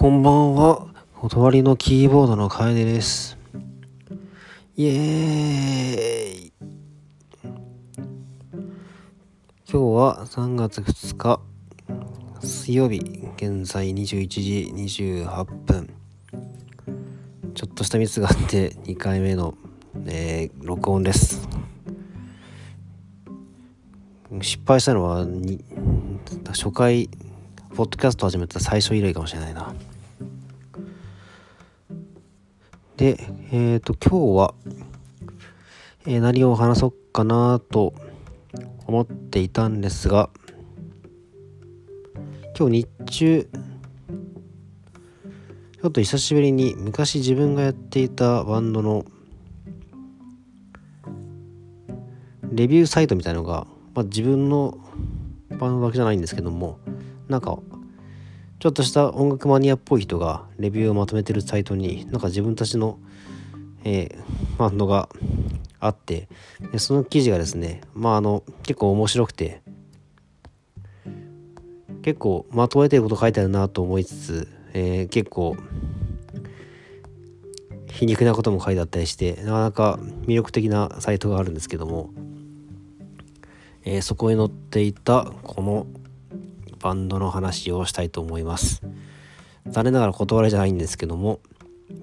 こんばんは。断りのキーボードの楓です。イエーイ今日は3月2日水曜日現在21時28分ちょっとしたミスがあって2回目の、えー、録音です失敗したのは初回ポッドキャスト始めた最初以来かもしれないな。で、えっ、ー、と、今日は、えー、何を話そうかなと思っていたんですが、今日日中、ちょっと久しぶりに昔自分がやっていたバンドのレビューサイトみたいのが、まあ、自分のバンドだけじゃないんですけどもなんかちょっとした音楽マニアっぽい人がレビューをまとめてるサイトになんか自分たちの、えー、バンドがあってでその記事がですねまああの結構面白くて結構まとめてること書いてあるなと思いつつ、えー、結構皮肉なことも書いてあったりしてなかなか魅力的なサイトがあるんですけども、えー、そこへ載っていたこのバンドの話をしたいと思います。残念ながら断りじゃないんですけども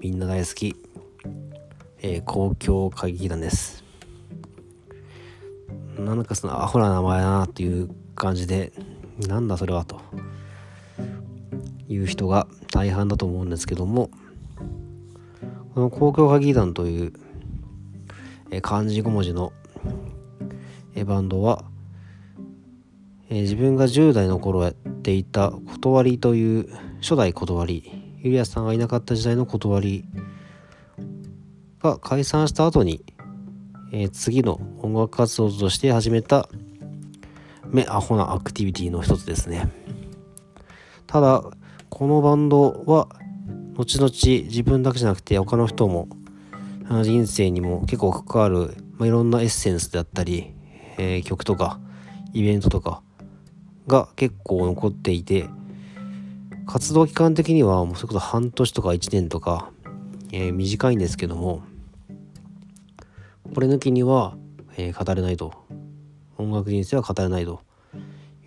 みんな大好き、えー、公共歌劇団です。なんかそのアホな名前だなっていう感じでなんだそれはと。いう人が大半だと思うんですけどもこの公共歌劇団という、えー、漢字5文字の、えー、バンドはえー、自分が10代の頃やっていた断りという初代断りユリアさんがいなかった時代の断りが解散した後に、えー、次の音楽活動として始めた目アホなアクティビティの一つですね。ただこのバンドは後々自分だけじゃなくて他の人も人生にも結構関わる、まあ、いろんなエッセンスであったり、えー、曲とかイベントとかが結構残っていて活動期間的にはもうそれこそ半年とか1年とか、えー、短いんですけどもこれ抜きには、えー、語れないと。音楽人生は語れないと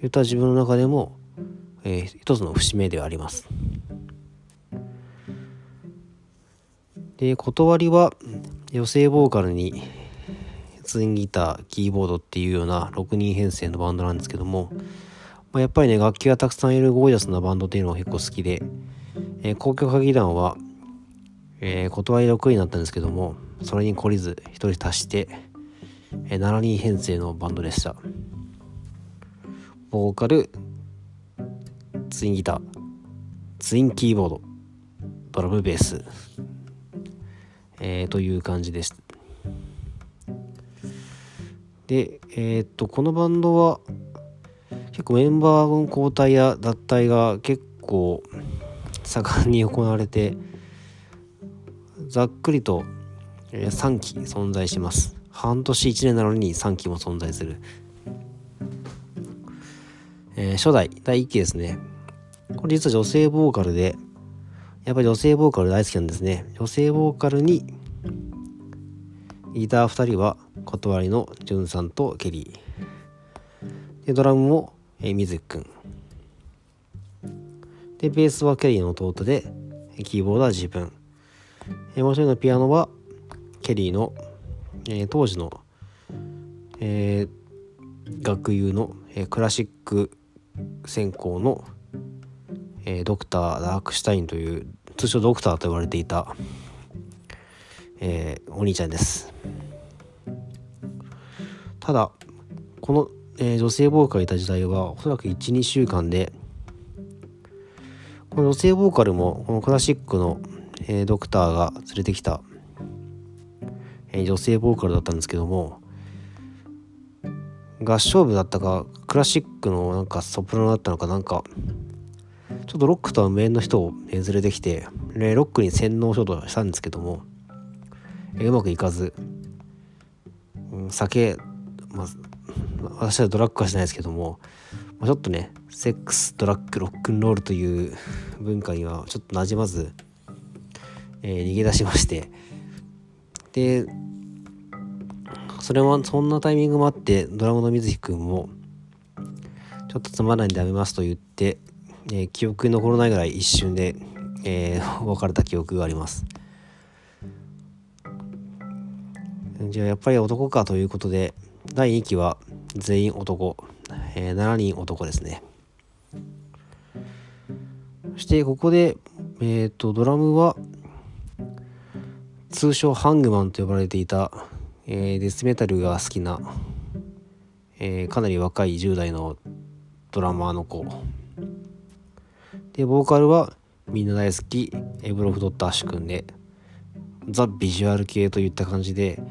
いった自分の中でも、えー、一つの節目ではあります。で断りは女性ボーカルにツインギターキーボードっていうような6人編成のバンドなんですけどもまあ、やっぱりね、楽器がたくさんいるゴージャスなバンドっていうのが結構好きで、えー、公共歌劇団は、えー、断り6位になったんですけども、それに懲りず1人足して、えー、7人編成のバンドでした。ボーカル、ツインギター、ツインキーボード、ドラムベース、えー、という感じです。で、えー、っと、このバンドは、結構メンバーの交代や脱退が結構盛んに行われてざっくりと3期存在します。半年1年なのに3期も存在する、えー、初代第1期ですね。これ実は女性ボーカルでやっぱり女性ボーカル大好きなんですね。女性ボーカルにギター2人は断りのジュンさんとケリー。でドラムもえー、水くん。でベースはケリーの弟でキーボードは自分、えー、もう一人のピアノはケリーの、えー、当時の、えー、学友の、えー、クラシック専攻の、えー、ドクター・ダークシュタインという通称ドクターと呼ばれていた、えー、お兄ちゃんです。ただこのえー、女性ボーカルいた時代はおそらく12週間でこの女性ボーカルもこのクラシックの、えー、ドクターが連れてきた、えー、女性ボーカルだったんですけども合唱部だったかクラシックのなんかソプラノだったのかなんかちょっとロックとは無縁の人を連れてきて、ね、ロックに洗脳しようとしたんですけども、え、うまくいかず、うん、酒、まあ、私はドラッグはしないですけどもまあ、ちょっとねセックスドラッグロックンロールという文化にはちょっとなじまず、えー、逃げ出しまして。でそれもそんなタイミングもあってドラゴンの水木くんもちょっとつまらないんでやめますと言って、えー、記憶に残らないぐらい一瞬で、えー、別れた記憶があります。じゃあやっぱり男かということで第2期は全員男、えー、7人男ですね。そしてここで、えーと、ドラムは通称ハングマンと呼ばれていた、えー、デスメタルが好きな、えー、かなり若い10代のドラマーの子。でボーカルはみんな大好きエブロフ・ドッターシュ君でザ・ビジュアル系といった感じで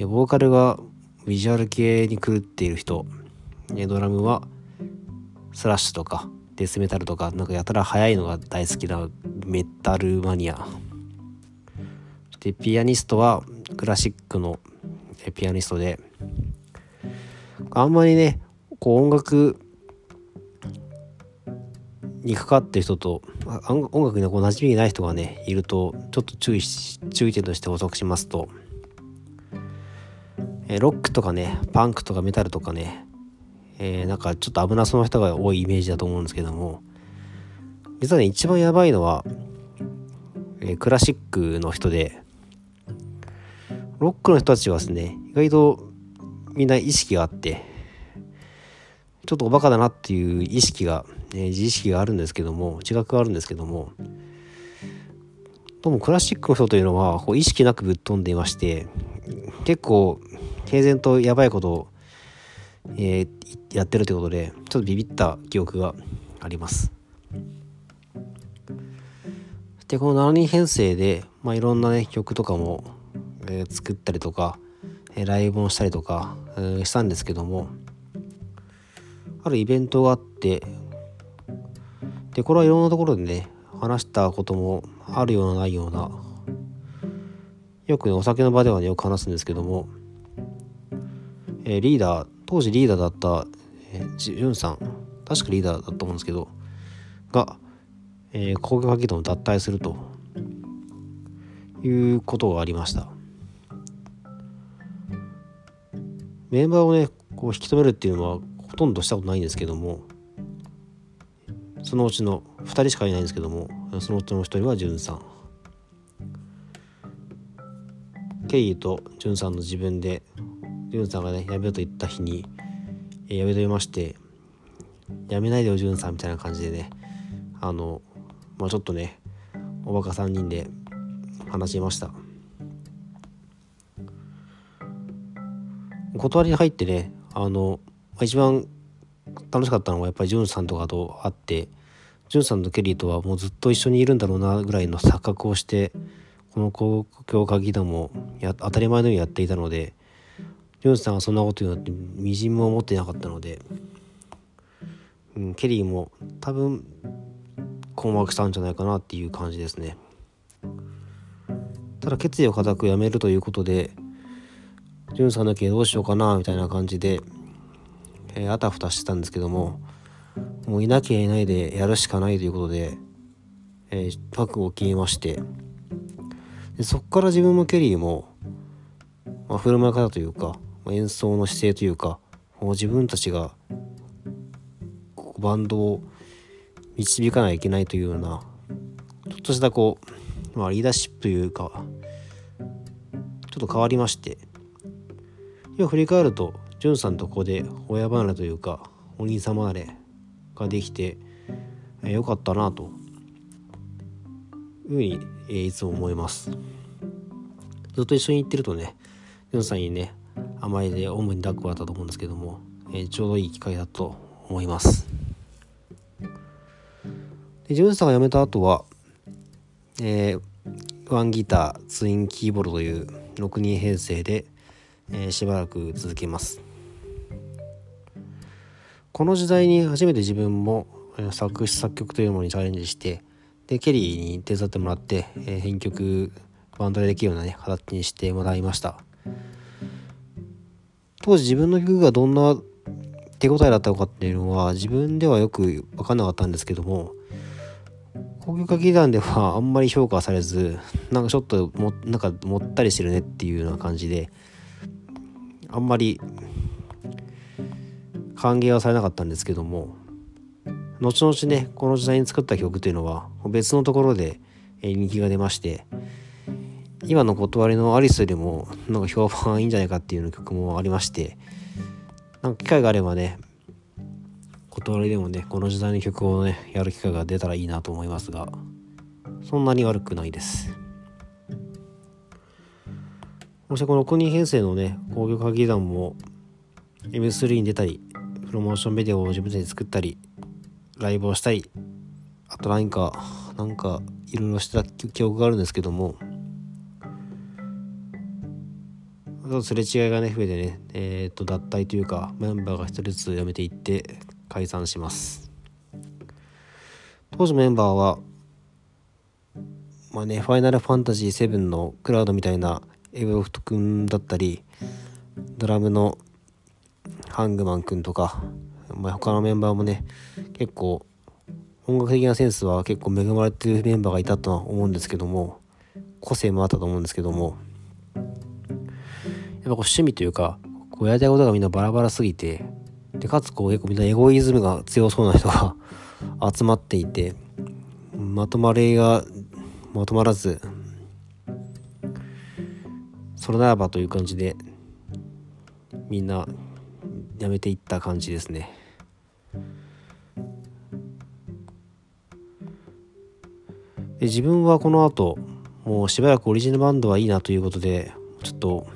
ボーカルがビジュアル系に狂っている人。ドラムはスラッシュとかデスメタルとかなんかやたら速いのが大好きなメタルマニア。でピアニストはクラシックのピアニストであんまりねこう音楽にかかってる人と音楽にこう馴染みない人がねいるとちょっと注意し注意点として補足しますとえロックとかねパンクとかメタルとかね、えー、なんかちょっと危なそうな人が多いイメージだと思うんですけども実はね一番やばいのは、えー、クラシックの人でロックの人たちはですね意外とみんな意識があってちょっとおバカだなっていう意識が、えー、自意識があるんですけども自覚があるんですけどもどうもクラシックの人というのはこう意識なくぶっ飛んでいまして結構平然とやばいことを、えー、やってるということでちょっとビビった記憶があります。でこの7人編成で、まあ、いろんなね曲とかも、えー、作ったりとか、えー、ライブをしたりとか、えー、したんですけどもあるイベントがあってでこれはいろんなところでね話したこともあるようなないようなよくねお酒の場ではねよく話すんですけどもえリーダー当時リーダーだった、えー、ジュンさん確かリーダーだと思うんですけどが、えー、工業化系統を脱退すると。いうことがありました。メンバーをねこう引き止めるっていうのはほとんどしたことないんですけどもそのうちの2人しかいないんですけどもそのうちの1人はジュンさん。ケイとジュンさんの自分でジュンさんがね、やめようと言った日に、えー、やめとりまして、やめないでよ、ジュンさんみたいな感じでね、あの、まあちょっとね、おバカ3人で話しました。断りに入ってね、あの、一番楽しかったのはやっぱりジュンさんとかと会って、ジュンさんとケリーとはもうずっと一緒にいるんだろうなぐらいの錯覚をしてこの公共会議団もや当たり前のようにやっていたのでジョンさんがそんなこと言うなんてみじんも思ってなかったので、うん、ケリーも多分困惑したんじゃないかなっていう感じですね。ただ決意を固くやめるということでジュンさんだけどうしようかなみたいな感じで、えー、あたふたしてたんですけどももういなきゃいないでやるしかないということで、えー、覚悟を決めましてでそっから自分もケリーも、まあ、振る舞い方というか演奏の姿勢というかもう自分たちがバンドを導かないといけないというようなちょっとしたこう、まあ、リーダーシップというかちょっと変わりまして今振り返るとジュンさんとここで親離れというかお兄様離れができてえよかったなというふうに、えいつも思います。ずっと一緒に行ってるとねジュンさんにね甘えでおんぶに抱っこだったと思うんですけども、えー、ちょうどいい機会だと思います。でジュンさんが辞めた後は、えー、ワンギターツインキーボードという6人編成で、えー、しばらく続けます。この時代に初めて自分も作詞作曲というものにチャレンジしてでケリーに手伝ってもらって、えー、編曲バンドでできるようなね形にしてもらいました。当時自分の曲がどんな手応えだったのかっていうのは自分ではよく分かんなかったんですけども高級歌劇団ではあんまり評価されずなんかちょっともなんかもったりしてるねっていうような感じであんまり歓迎はされなかったんですけども後々ねこの時代に作った曲というのは別のところで人気が出まして今の断りのアリスよりもなんか評判いいんじゃないかっていう曲もありましてなんか機会があればね断りでもねこの時代の曲をねやる機会が出たらいいなと思いますがそんなに悪くないです。そしてこの6人編成のね工業歌劇団も M3 に出たりプロモーションビデオを自分たちで作ったりライブをしたりあと何かなんかいろいろした記憶があるんですけどもすれ違いがね増えてねえっ、と脱退というかメンバーが一人ずつ辞めていって解散します。当時メンバーはまあねファイナルファンタジー7のクラウドみたいなエブロフト君だったりドラムのハングマン君とか、まあ、他のメンバーもね結構音楽的なセンスは結構恵まれてるメンバーがいたとは思うんですけども個性もあったと思うんですけどもこう趣味というかこうやりたいことがみんなバラバラすぎてでかつこう結構みんなエゴイズムが強そうな人が 集まっていてまとまりがまとまらずそれならばという感じでみんなやめていった感じですね。で自分はこの後もうしばらくオリジナルバンドはいいなということでちょっと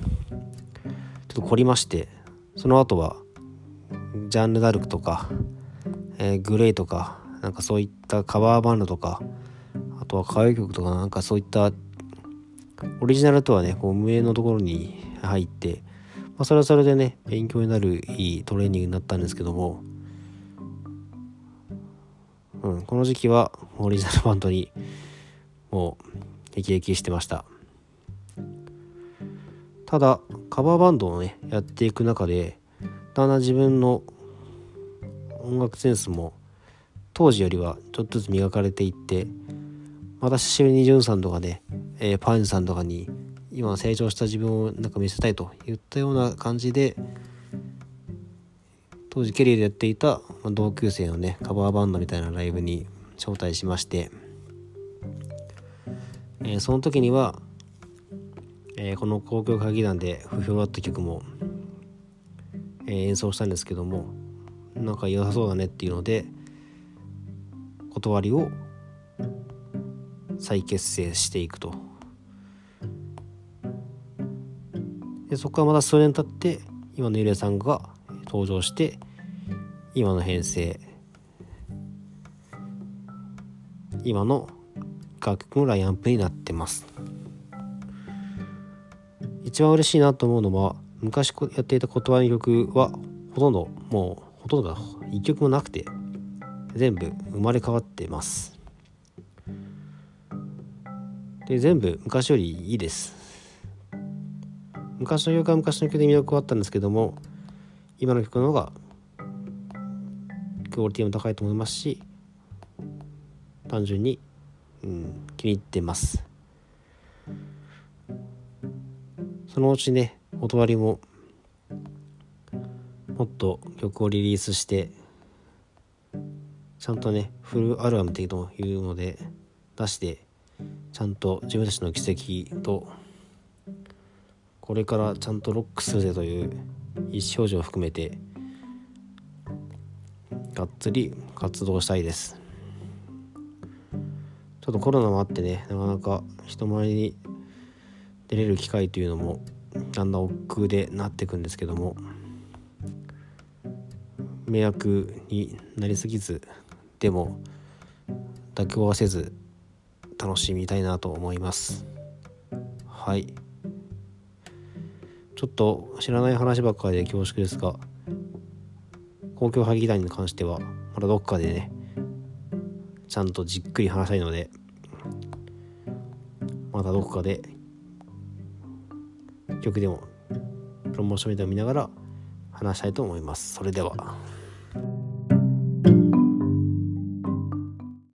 ちょっと凝りましてその後はジャンヌ・ダルクとか、えー、グレイとかなんかそういったカバーバンドとかあとは歌謡曲とかなんかそういったオリジナルとはねこう無縁のところに入って、まあ、それはそれでね勉強になるいいトレーニングになったんですけども、うん、この時期はオリジナルバンドにもう激激してました。ただカバーバンドをねやっていく中でだんだん自分の音楽センスも当時よりはちょっとずつ磨かれていってまた久しぶりにジュンさんとかね、えー、パンさんとかに今成長した自分をなんか見せたいといったような感じで当時ケリーでやっていた同級生のねカバーバンドみたいなライブに招待しましてえー、その時には、えー、この交響歌劇団で不評だった曲も、えー、演奏したんですけどもなんか良さそうだねっていうので断りを再結成していくと。でそこからまた数年経って今のゆれさんが登場して今の編成。今の楽曲のラインアップになってます。一番嬉しいなと思うのは昔やっていた言葉の曲はほとんどもうほとんどが一曲もなくて全部生まれ変わってます。で全部昔よりいいです。昔の曲は昔の曲で魅力はあったんですけども今の曲の方がクオリティも高いと思いますし単純にうん、気に入ってます。そのうちねおとわりももっと曲をリリースしてちゃんとねフルアルバムっていうので出してちゃんと自分たちの奇跡とこれからちゃんとロックするぜという意思表示を含めてがっつり活動したいです。ちょっとコロナもあってねなかなか人前に出れる機会というのもだんだん億劫でなっていくんですけども迷惑になりすぎずでも妥協はせず楽しみたいなと思います。はい。ちょっと知らない話ばっかりで恐縮ですが公共派劇団に関してはまだどっかでねちゃんとじっくり話したいのでまたどこかで曲でもプロモーションビデオ見ながら話したいと思います。それでは。